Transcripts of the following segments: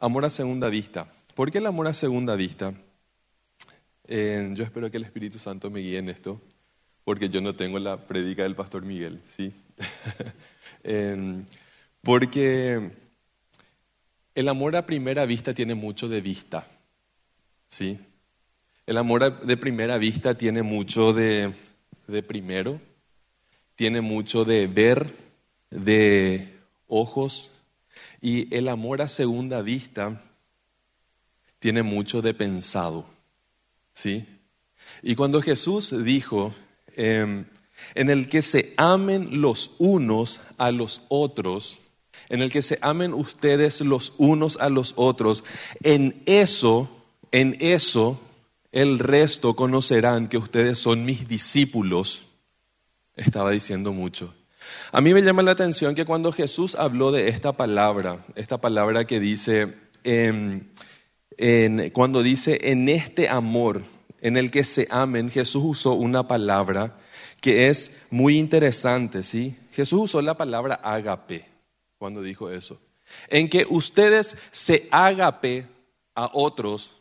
Amor a segunda vista. ¿Por qué el amor a segunda vista? Eh, yo espero que el Espíritu Santo me guíe en esto, porque yo no tengo la predica del pastor Miguel, ¿sí? Eh, porque el amor a primera vista tiene mucho de vista, ¿sí? El amor de primera vista tiene mucho de, de primero, tiene mucho de ver, de ojos, y el amor a segunda vista tiene mucho de pensado, ¿sí? Y cuando Jesús dijo, em, en el que se amen los unos a los otros, en el que se amen ustedes los unos a los otros, en eso, en eso, el resto conocerán que ustedes son mis discípulos. Estaba diciendo mucho. A mí me llama la atención que cuando Jesús habló de esta palabra, esta palabra que dice, em, cuando dice en este amor en el que se amen, Jesús usó una palabra que es muy interesante, ¿sí? Jesús usó la palabra ágape cuando dijo eso. En que ustedes se ágape a otros,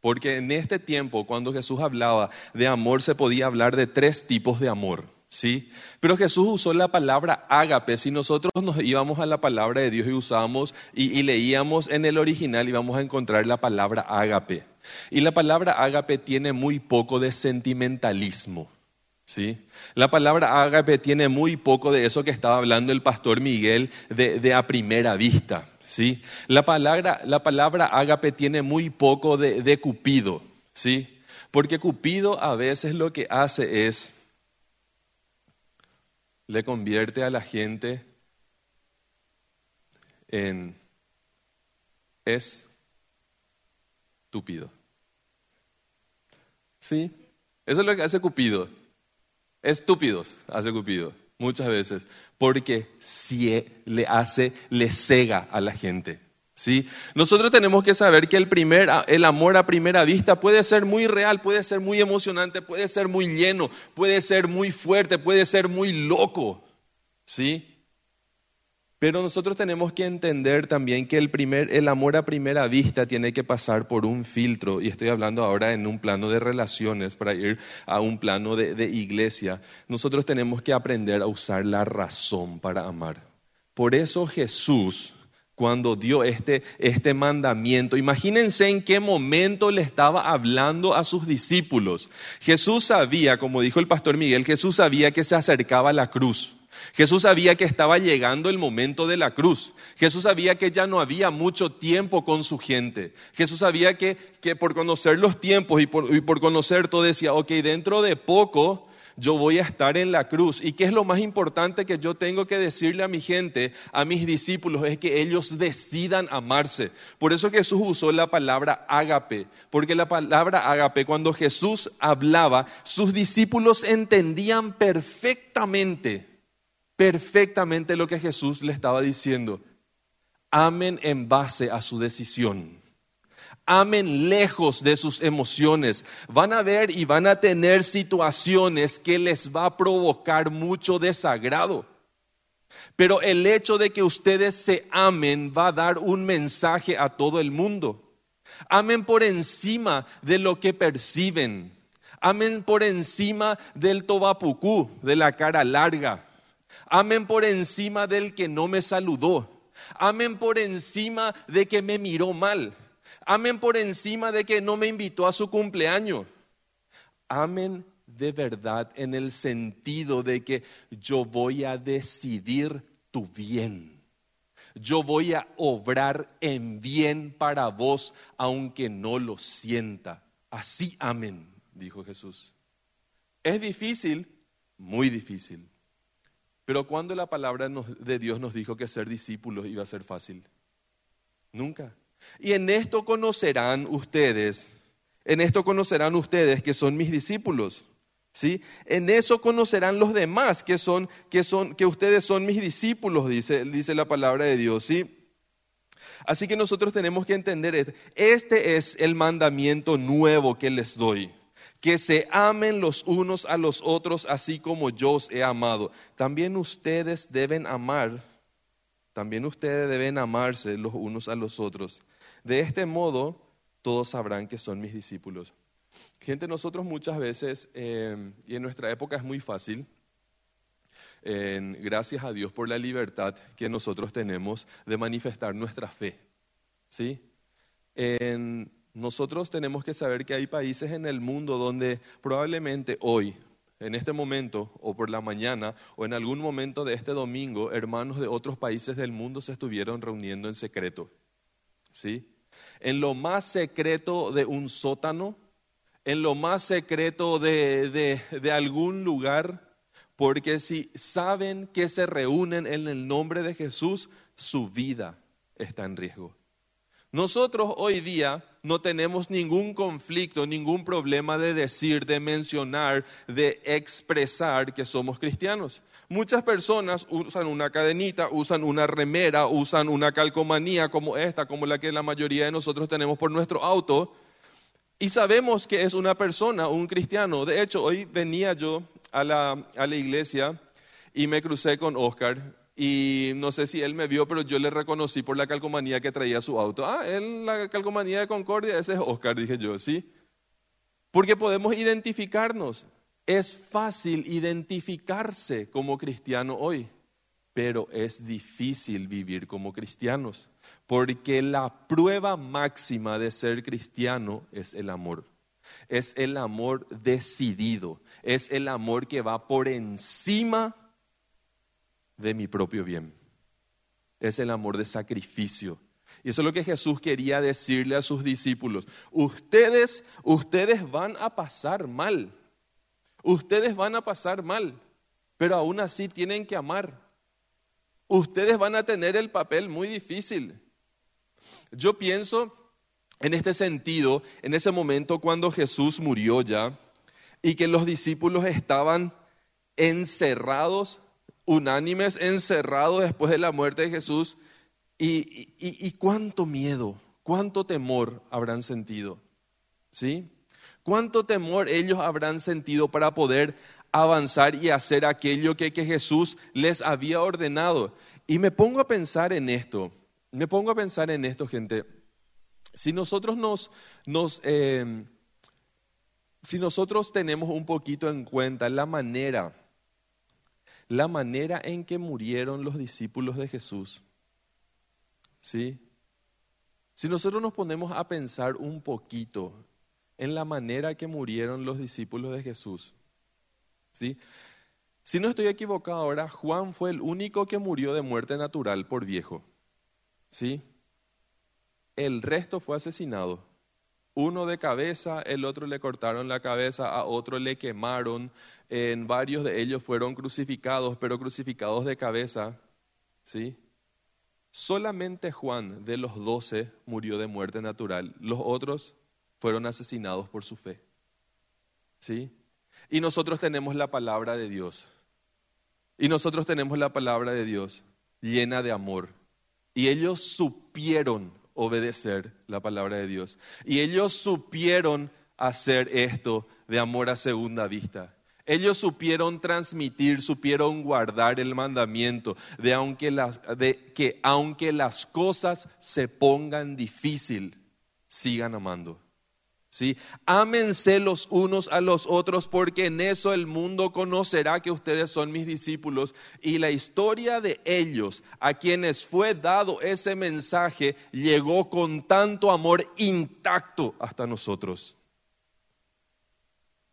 porque en este tiempo, cuando Jesús hablaba de amor, se podía hablar de tres tipos de amor. ¿Sí? Pero Jesús usó la palabra ágape. Si nosotros nos íbamos a la palabra de Dios y usábamos y, leíamos en el original, íbamos a encontrar la palabra ágape. Y la palabra ágape tiene muy poco de sentimentalismo. ¿Sí? La palabra ágape tiene muy poco de eso que estaba hablando el pastor Miguel de, a primera vista. ¿sí? La, palabra, la palabra ágape tiene muy poco de, de Cupido. ¿sí? Porque Cupido a veces lo que hace es le convierte a la gente en estúpido. ¿Sí? Eso es lo que hace Cupido. Estúpidos hace Cupido muchas veces, porque si le hace, le cega a la gente. ¿Sí? Nosotros tenemos que saber que el, primer, el amor a primera vista puede ser muy real, puede ser muy emocionante, puede ser muy lleno, puede ser muy fuerte, puede ser muy loco. ¿Sí? Pero nosotros tenemos que entender también que el, primer, el amor a primera vista tiene que pasar por un filtro, y estoy hablando ahora en un plano de relaciones para ir a un plano de, de iglesia. Nosotros tenemos que aprender a usar la razón para amar. Por eso Jesús cuando dio este, este mandamiento. Imagínense en qué momento le estaba hablando a sus discípulos. Jesús sabía, como dijo el pastor Miguel, Jesús sabía que se acercaba la cruz. Jesús sabía que estaba llegando el momento de la cruz. Jesús sabía que ya no había mucho tiempo con su gente. Jesús sabía que, que por conocer los tiempos y por, y por conocer todo decía, ok, dentro de poco yo voy a estar en la cruz. ¿Y qué es lo más importante que yo tengo que decirle a mi gente, a mis discípulos? Es que ellos decidan amarse. Por eso Jesús usó la palabra ágape, porque la palabra ágape, cuando Jesús hablaba, sus discípulos entendían perfectamente, perfectamente lo que Jesús le estaba diciendo. Amen en base a su decisión amen lejos de sus emociones. Van a ver y van a tener situaciones que les va a provocar mucho desagrado. Pero el hecho de que ustedes se amen va a dar un mensaje a todo el mundo. Amen por encima de lo que perciben. Amen por encima del tobapucú, de la cara larga. Amen por encima del que no me saludó. Amen por encima de que me miró mal. Amen por encima de que no me invitó a su cumpleaños. Amen de verdad en el sentido de que yo voy a decidir tu bien. Yo voy a obrar en bien para vos, aunque no lo sienta. Así amen, dijo Jesús. Es difícil, muy difícil. Pero cuando la palabra de Dios nos dijo que ser discípulos iba a ser fácil? Nunca. Y en esto conocerán ustedes, en esto conocerán ustedes que son mis discípulos. ¿Sí? En eso conocerán los demás que son que son que ustedes son mis discípulos, dice, dice la palabra de Dios, ¿sí? Así que nosotros tenemos que entender. Este es el mandamiento nuevo que les doy, que se amen los unos a los otros así como yo os he amado. También ustedes deben amar también ustedes deben amarse los unos a los otros. De este modo, todos sabrán que son mis discípulos. Gente, nosotros muchas veces, eh, y en nuestra época es muy fácil, gracias a Dios por la libertad que nosotros tenemos de manifestar nuestra fe. ¿sí? nosotros tenemos que saber que hay países en el mundo donde probablemente hoy, en este momento, o por la mañana, o en algún momento de este domingo, hermanos de otros países del mundo se estuvieron reuniendo en secreto. ¿Sí? En lo más secreto de un sótano, en lo más secreto de, de algún lugar, porque si saben que se reúnen en el nombre de Jesús, su vida está en riesgo. Nosotros hoy día no tenemos ningún conflicto, ningún problema de decir, de mencionar, de expresar que somos cristianos. Muchas personas usan una cadenita, usan una remera, usan una calcomanía como esta, como la que la mayoría de nosotros tenemos por nuestro auto, y sabemos que es una persona, un cristiano. De hecho, hoy venía yo a la, a la iglesia y me crucé con Oscar y no sé si él me vio, pero yo le reconocí por la calcomanía que traía su auto. Ah, él, la calcomanía de Concordia, ese es Oscar, dije yo, sí. Porque podemos identificarnos. Es fácil identificarse como cristiano hoy, pero es difícil vivir como cristianos, porque la prueba máxima de ser cristiano es el amor es el amor decidido, es el amor que va por encima de mi propio bien. Es el amor de sacrificio. Y eso es lo que Jesús quería decirle a sus discípulos. Ustedes, ustedes van a pasar mal. Ustedes van a pasar mal, pero aún así tienen que amar. Ustedes van a tener el papel muy difícil. Yo pienso en este sentido, en ese momento cuando Jesús murió ya y que los discípulos estaban encerrados, unánimes, encerrados después de la muerte de Jesús, y, cuánto miedo, cuánto temor habrán sentido, ¿sí? Cuánto temor ellos habrán sentido para poder avanzar y hacer aquello que, que Jesús les había ordenado. Y me pongo a pensar en esto, me pongo a pensar en esto, gente. Si nosotros nos, eh, si nosotros tenemos un poquito en cuenta la manera, la manera en que murieron los discípulos de Jesús, ¿sí? Si nosotros nos ponemos a pensar un poquito en la manera que murieron los discípulos de Jesús, ¿sí? Si no estoy equivocado ahora, Juan fue el único que murió de muerte natural por viejo, ¿sí? el resto fue asesinado. Uno de cabeza, el otro le cortaron la cabeza, a otro le quemaron, en varios de ellos fueron crucificados, pero crucificados de cabeza. ¿sí? Solamente Juan de los doce murió de muerte natural, los otros fueron asesinados por su fe. ¿Sí? Y nosotros tenemos la palabra de Dios. Y nosotros tenemos la palabra de Dios llena de amor. Y ellos supieron obedecer la palabra de Dios. Y ellos supieron hacer esto de amor a segunda vista. Ellos supieron transmitir, supieron guardar el mandamiento de, aunque las, de que aunque las cosas se pongan difícil, sigan amando. ¿Sí? Ámense los unos a los otros porque en eso el mundo conocerá que ustedes son mis discípulos y la historia de ellos a quienes fue dado ese mensaje llegó con tanto amor intacto hasta nosotros.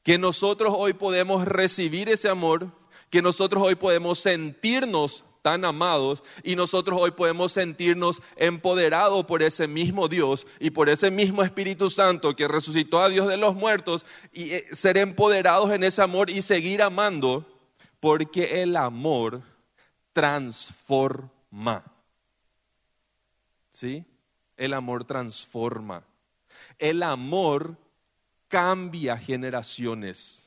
Que nosotros hoy podemos recibir ese amor, que nosotros hoy podemos sentirnos tan amados y nosotros hoy podemos sentirnos empoderados por ese mismo Dios y por ese mismo Espíritu Santo que resucitó a Dios de los muertos y eh, ser empoderados en ese amor y seguir amando porque el amor transforma. ¿Sí? El amor transforma. El amor cambia generaciones.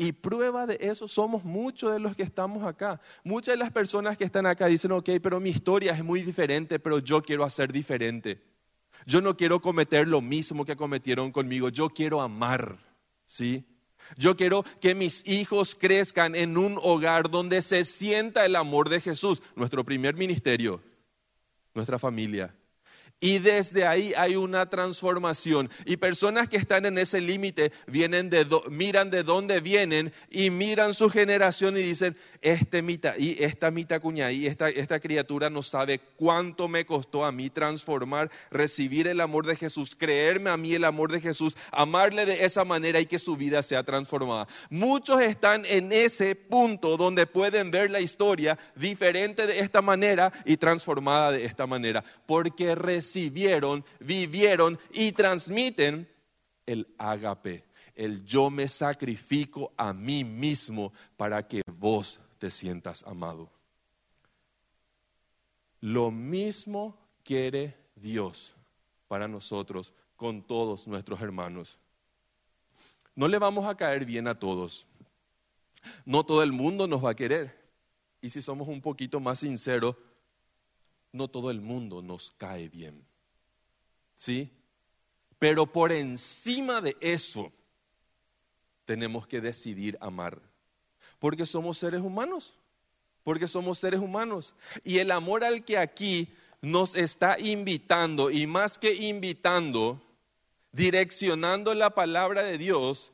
Y prueba de eso somos muchos de los que estamos acá. Muchas de las personas que están acá dicen, ok, pero mi historia es muy diferente, pero yo quiero hacer diferente. Yo no quiero cometer lo mismo que cometieron conmigo, yo quiero amar, ¿sí? Yo quiero que mis hijos crezcan en un hogar donde se sienta el amor de Jesús, nuestro primer ministerio, nuestra familia. Y desde ahí hay una transformación. Y personas que están en ese límite vienen de miran de dónde vienen y miran su generación y dicen, este mita, y esta mita cuña y esta, esta criatura no sabe cuánto me costó a mí transformar, recibir el amor de Jesús, creerme a mí el amor de Jesús, amarle de esa manera y que su vida sea transformada. Muchos están en ese punto donde pueden ver la historia diferente de esta manera y transformada de esta manera, porque recibieron, vivieron y transmiten el ágape, el yo me sacrifico a mí mismo para que vos te sientas amado. Lo mismo quiere Dios para nosotros con todos nuestros hermanos. No le vamos a caer bien a todos. No todo el mundo nos va a querer. Y si somos un poquito más sinceros, no todo el mundo nos cae bien. ¿Sí? Pero por encima de eso, tenemos que decidir amar. Porque somos seres humanos. Porque somos seres humanos. Y el amor al que aquí nos está invitando, y más que invitando, direccionando la palabra de Dios,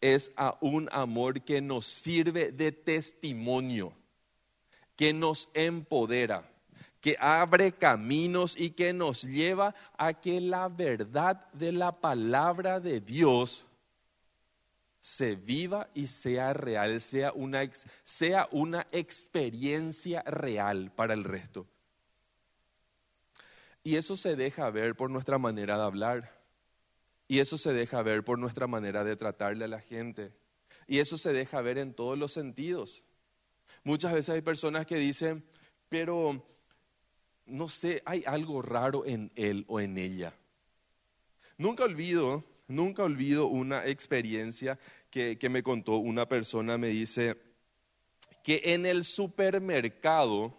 es a un amor que nos sirve de testimonio, que nos empodera que abre caminos y que nos lleva a que la verdad de la palabra de Dios se viva y sea real, sea una, sea una experiencia real para el resto. Y eso se deja ver por nuestra manera de hablar. Y eso se deja ver por nuestra manera de tratarle a la gente. Y eso se deja ver en todos los sentidos. Muchas veces hay personas que dicen, pero no sé, hay algo raro en él o en ella. Nunca olvido, nunca olvido una experiencia que, que me contó una persona, me dice que en el supermercado,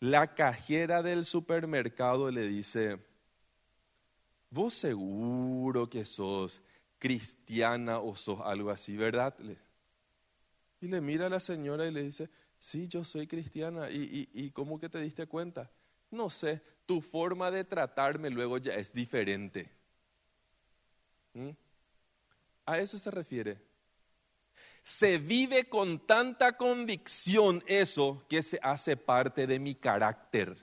la cajera del supermercado le dice, vos seguro que sos cristiana o sos algo así, ¿verdad? Y le mira a la señora y le dice, sí, yo soy cristiana. ¿Y, y, y cómo que te diste cuenta? No sé, tu forma de tratarme luego ya es diferente. ¿Mm? A eso se refiere. Se vive con tanta convicción eso que se hace parte de mi carácter,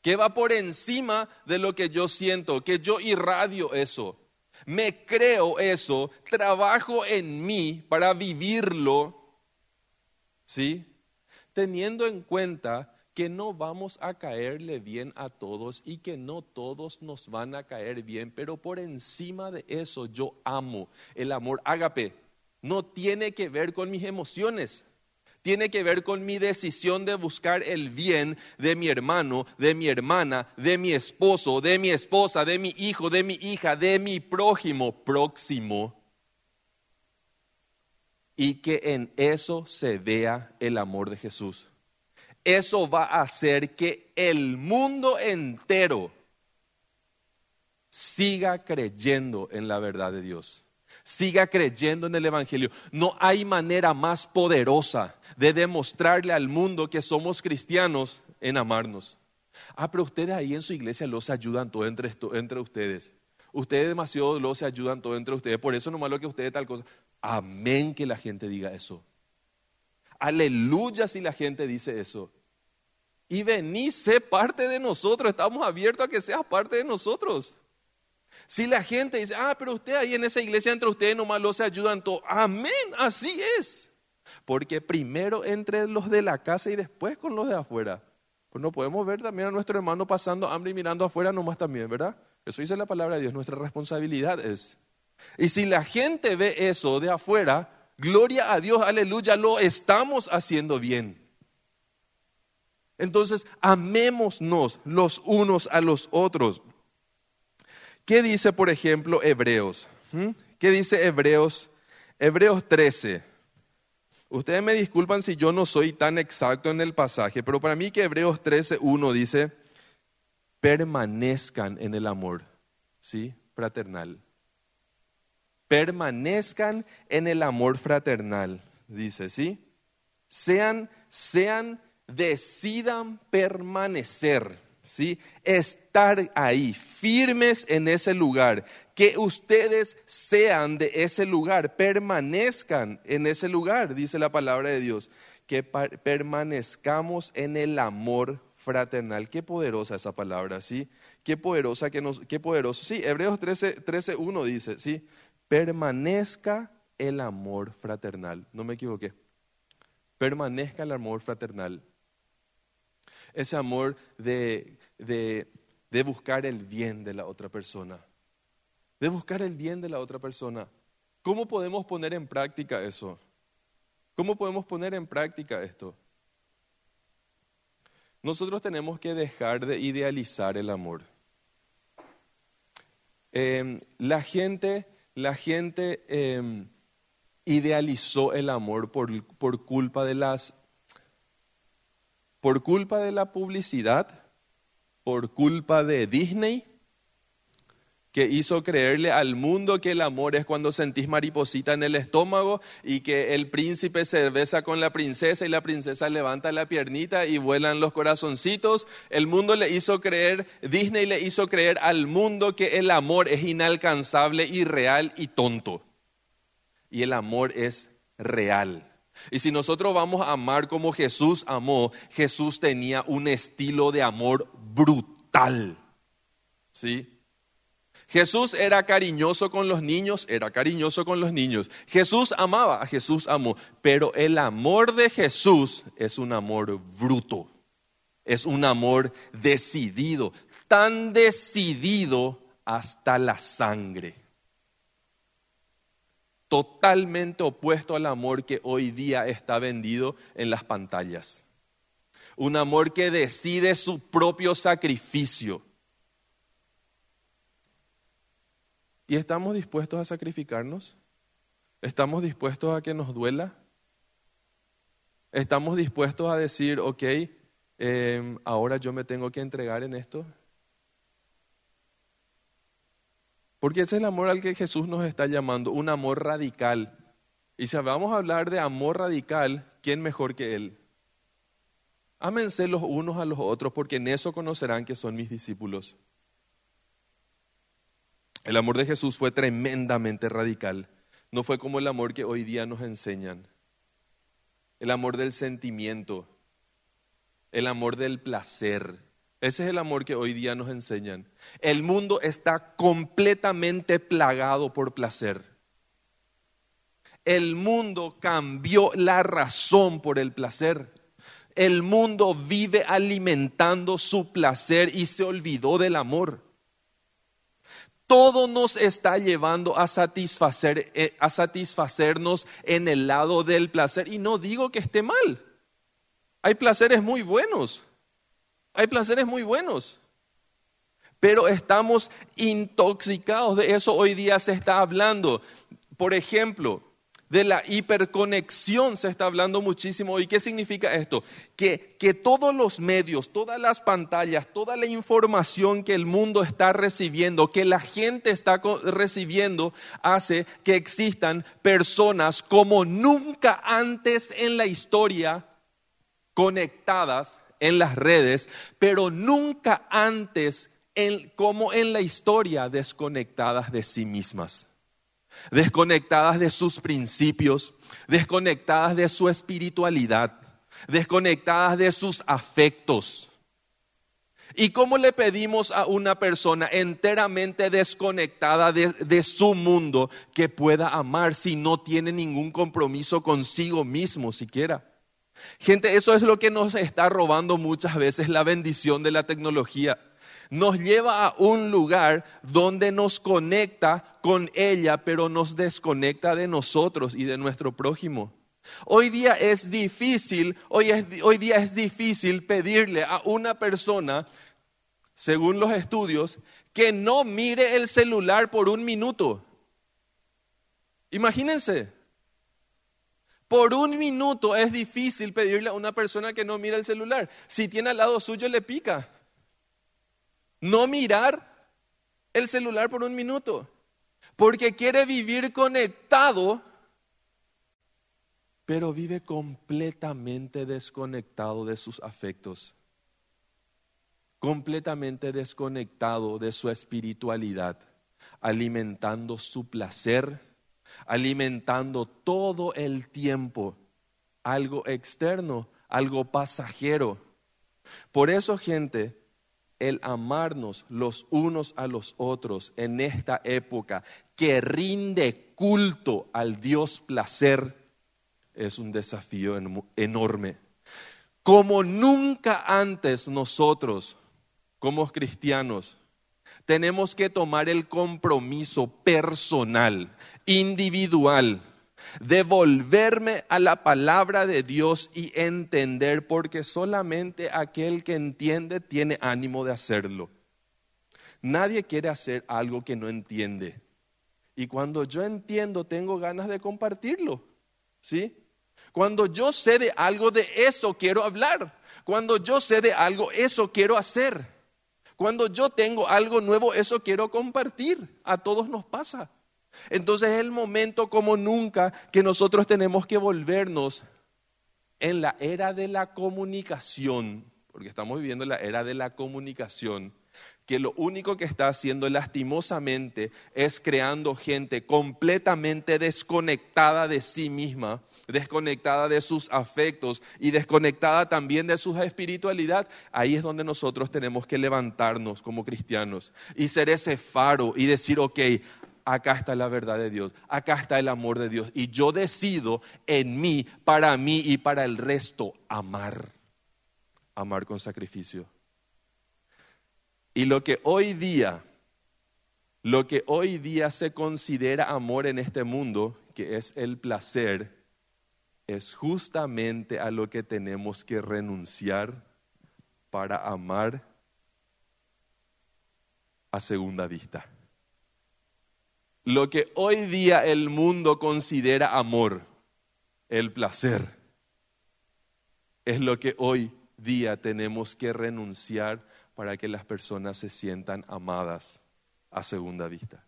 que va por encima de lo que yo siento, que yo irradio eso, me creo eso, trabajo en mí para vivirlo, ¿sí? Teniendo en cuenta que no vamos a caerle bien a todos y que no todos nos van a caer bien, pero por encima de eso yo amo. El amor ágape no tiene que ver con mis emociones, tiene que ver con mi decisión de buscar el bien de mi hermano, de mi hermana, de mi esposo, de mi esposa, de mi hijo, de mi hija, de mi prójimo próximo. Y que en eso se vea el amor de Jesús eso va a hacer que el mundo entero siga creyendo en la verdad de Dios, siga creyendo en el Evangelio. No hay manera más poderosa de demostrarle al mundo que somos cristianos en amarnos. Ah, pero ustedes ahí en su iglesia los ayudan todo entre, entre ustedes. Ustedes demasiado los se ayudan todo entre ustedes. Por eso no malo que ustedes tal cosa. Amén que la gente diga eso. Aleluya si la gente dice eso. Y vení, sé parte de nosotros. Estamos abiertos a que seas parte de nosotros. Si la gente dice, ah, pero usted ahí en esa iglesia entre ustedes nomás lo se ayudan todo. Amén, así es. Porque primero entre los de la casa y después con los de afuera. Pues no podemos ver también a nuestro hermano pasando hambre y mirando afuera nomás también, ¿verdad? Eso dice la palabra de Dios, nuestra responsabilidad es. Y si la gente ve eso de afuera, gloria a Dios, aleluya, lo estamos haciendo bien. Entonces, amémonos los unos a los otros. ¿Qué dice, por ejemplo, Hebreos? ¿Mm? ¿Qué dice Hebreos? Hebreos 13. Ustedes me disculpan si yo no soy tan exacto en el pasaje, pero para mí que Hebreos 13, 1 dice, permanezcan en el amor, ¿sí? Fraternal permanezcan en el amor fraternal, dice, ¿sí? Sean, sean, decidan permanecer, ¿sí? Estar ahí, firmes en ese lugar, que ustedes sean de ese lugar, permanezcan en ese lugar, dice la palabra de Dios, que permanezcamos en el amor fraternal. Qué poderosa esa palabra, ¿sí? Qué poderosa que nos, qué poderoso. Sí, Hebreos 13, 13 1 dice, ¿sí? Permanezca el amor fraternal. No me equivoqué. Permanezca el amor fraternal. Ese amor de, de, de buscar el bien de la otra persona. De buscar el bien de la otra persona. ¿Cómo podemos poner en práctica eso? ¿Cómo podemos poner en práctica esto? Nosotros tenemos que dejar de idealizar el amor. Em, la gente, la gente em, idealizó el amor por, por culpa de las, por culpa de la publicidad, por culpa de Disney, que hizo creerle al mundo que el amor es cuando sentís mariposita en el estómago y que el príncipe se besa con la princesa y la princesa levanta la piernita y vuelan los corazoncitos. El mundo le hizo creer, Disney le hizo creer al mundo que el amor es inalcanzable, irreal y tonto. Y el amor es real. Y si nosotros vamos a amar como Jesús amó, Jesús tenía un estilo de amor brutal. ¿Sí? Jesús era cariñoso con los niños, era cariñoso con los niños. Jesús amaba, Jesús amó, pero el amor de Jesús es un amor bruto, es un amor decidido, tan decidido hasta la sangre. Totalmente opuesto al amor que hoy día está vendido en las pantallas. Un amor que decide su propio sacrificio ¿Y estamos dispuestos a sacrificarnos? ¿Estamos dispuestos a que nos duela? ¿Estamos dispuestos a decir, ok, em, ahora yo me tengo que entregar en esto? Porque ese es el amor al que Jesús nos está llamando, un amor radical. Y si vamos a hablar de amor radical, ¿quién mejor que Él? Ámense los unos a los otros, porque en eso conocerán que son mis discípulos. El amor de Jesús fue tremendamente radical. No fue como el amor que hoy día nos enseñan. El amor del sentimiento, el amor del placer. Ese es el amor que hoy día nos enseñan. El mundo está completamente plagado por placer. El mundo cambió la razón por el placer. El mundo vive alimentando su placer y se olvidó del amor todo nos está llevando a, satisfacer, eh, a satisfacernos en el lado del placer. Y no digo que esté mal. Hay placeres muy buenos. Hay placeres muy buenos. Pero estamos intoxicados de eso. Hoy día se está hablando. Por ejemplo, de la hiperconexión se está hablando muchísimo. ¿Y qué significa esto? Que, que todos los medios, todas las pantallas, toda la información que el mundo está recibiendo, que la gente está recibiendo, hace que existan personas como nunca antes en la historia conectadas en las redes, pero nunca antes en, como en la historia desconectadas de sí mismas desconectadas de sus principios, desconectadas de su espiritualidad, desconectadas de sus afectos. ¿Y cómo le pedimos a una persona enteramente desconectada de, su mundo que pueda amar si no tiene ningún compromiso consigo mismo siquiera? Gente, eso es lo que nos está robando muchas veces la bendición de la tecnología nos lleva a un lugar donde nos conecta con ella, pero nos desconecta de nosotros y de nuestro prójimo. Hoy día es difícil, hoy, hoy día es difícil pedirle a una persona, según los estudios, que no mire el celular por un minuto. Imagínense, por un minuto es difícil pedirle a una persona que no mire el celular. Si tiene al lado suyo, le pica no mirar el celular por un minuto. porque quiere vivir conectado, pero vive completamente desconectado de sus afectos, completamente desconectado de su espiritualidad, alimentando su placer, alimentando todo el tiempo algo externo, algo pasajero. Por eso, gente, el amarnos los unos a los otros en esta época que rinde culto al Dios placer es un desafío enorme. Como nunca antes nosotros, como cristianos, tenemos que tomar el compromiso personal, individual, de volverme a la palabra de Dios y entender, porque solamente aquel que entiende tiene ánimo de hacerlo. Nadie quiere hacer algo que no entiende. Y cuando yo entiendo, tengo ganas de compartirlo. ¿Sí? Cuando yo sé de algo, de eso quiero hablar. Cuando yo sé de algo, eso quiero hacer. Cuando yo tengo algo nuevo, eso quiero compartir. A todos nos pasa. Entonces es el momento como nunca que nosotros tenemos que volvernos en la era de la comunicación, porque estamos viviendo la era de la comunicación, que lo único que está haciendo lastimosamente es creando gente completamente desconectada de sí misma, desconectada de sus afectos y desconectada también de su espiritualidad. Ahí es donde nosotros tenemos que levantarnos como cristianos y ser ese faro y decir, ok, acá está la verdad de Dios, acá está el amor de Dios. Y yo decido en mí, para mí y para el resto, amar. Amar con sacrificio. Y lo que hoy día, lo que hoy día se considera amor en este mundo, que es el placer, es justamente a lo que tenemos que renunciar para amar a segunda vista. Lo que hoy día el mundo considera amor, el placer, es lo que hoy día tenemos que renunciar para que las personas se sientan amadas a segunda vista.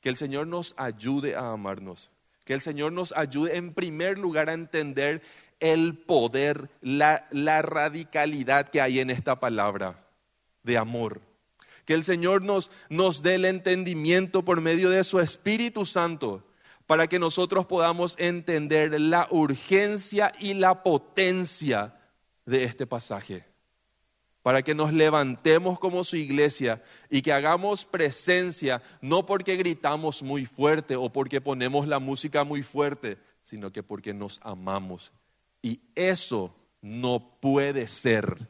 Que el Señor nos ayude a amarnos, que el Señor nos ayude en primer lugar a entender el poder, la, radicalidad que hay en esta palabra de amor que el Señor nos, nos dé el entendimiento por medio de su Espíritu Santo para que nosotros podamos entender la urgencia y la potencia de este pasaje. Para que nos levantemos como su iglesia y que hagamos presencia, no porque gritamos muy fuerte o porque ponemos la música muy fuerte, sino que porque nos amamos. Y eso no puede ser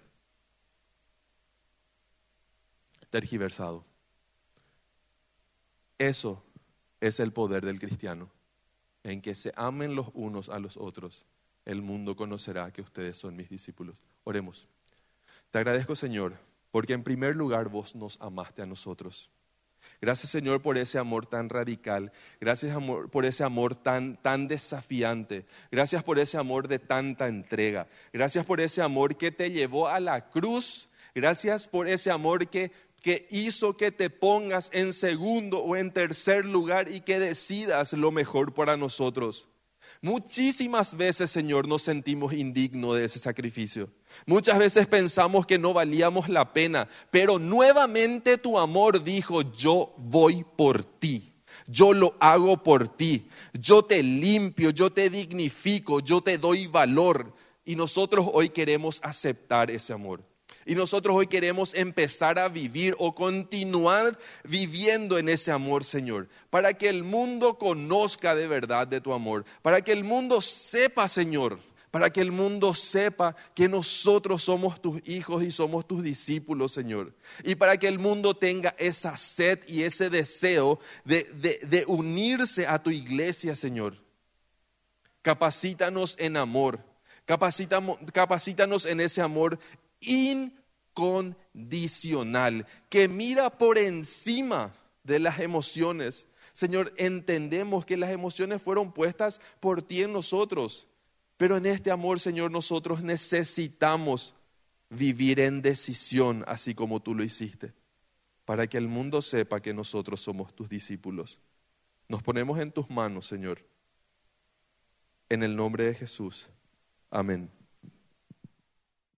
tergiversado. Eso es el poder del cristiano, en que se amen los unos a los otros. El mundo conocerá que ustedes son mis discípulos. Oremos. Te agradezco, Señor, porque en primer lugar vos nos amaste a nosotros. Gracias, Señor, por ese amor tan radical. Gracias amor, por ese amor tan, tan desafiante. Gracias por ese amor de tanta entrega. Gracias por ese amor que te llevó a la cruz. Gracias por ese amor que que hizo que te pongas en segundo o en tercer lugar y que decidas lo mejor para nosotros. Muchísimas veces, Señor, nos sentimos indignos de ese sacrificio. Muchas veces pensamos que no valíamos la pena, pero nuevamente tu amor dijo, yo voy por ti. Yo lo hago por ti. Yo te limpio, yo te dignifico, yo te doy valor. Y nosotros hoy queremos aceptar ese amor. Y nosotros hoy queremos empezar a vivir o continuar viviendo en ese amor, Señor, para que el mundo conozca de verdad de tu amor, para que el mundo sepa, Señor, para que el mundo sepa que nosotros somos tus hijos y somos tus discípulos, Señor. Y para que el mundo tenga esa sed y ese deseo de, de unirse a tu iglesia, Señor. Capacítanos en amor. Capacítanos en ese amor incondicional, que mira por encima de las emociones. Señor, entendemos que las emociones fueron puestas por ti en nosotros, pero en este amor, Señor, nosotros necesitamos vivir en decisión, así como tú lo hiciste, para que el mundo sepa que nosotros somos tus discípulos. Nos ponemos en tus manos, Señor. En el nombre de Jesús. Amén.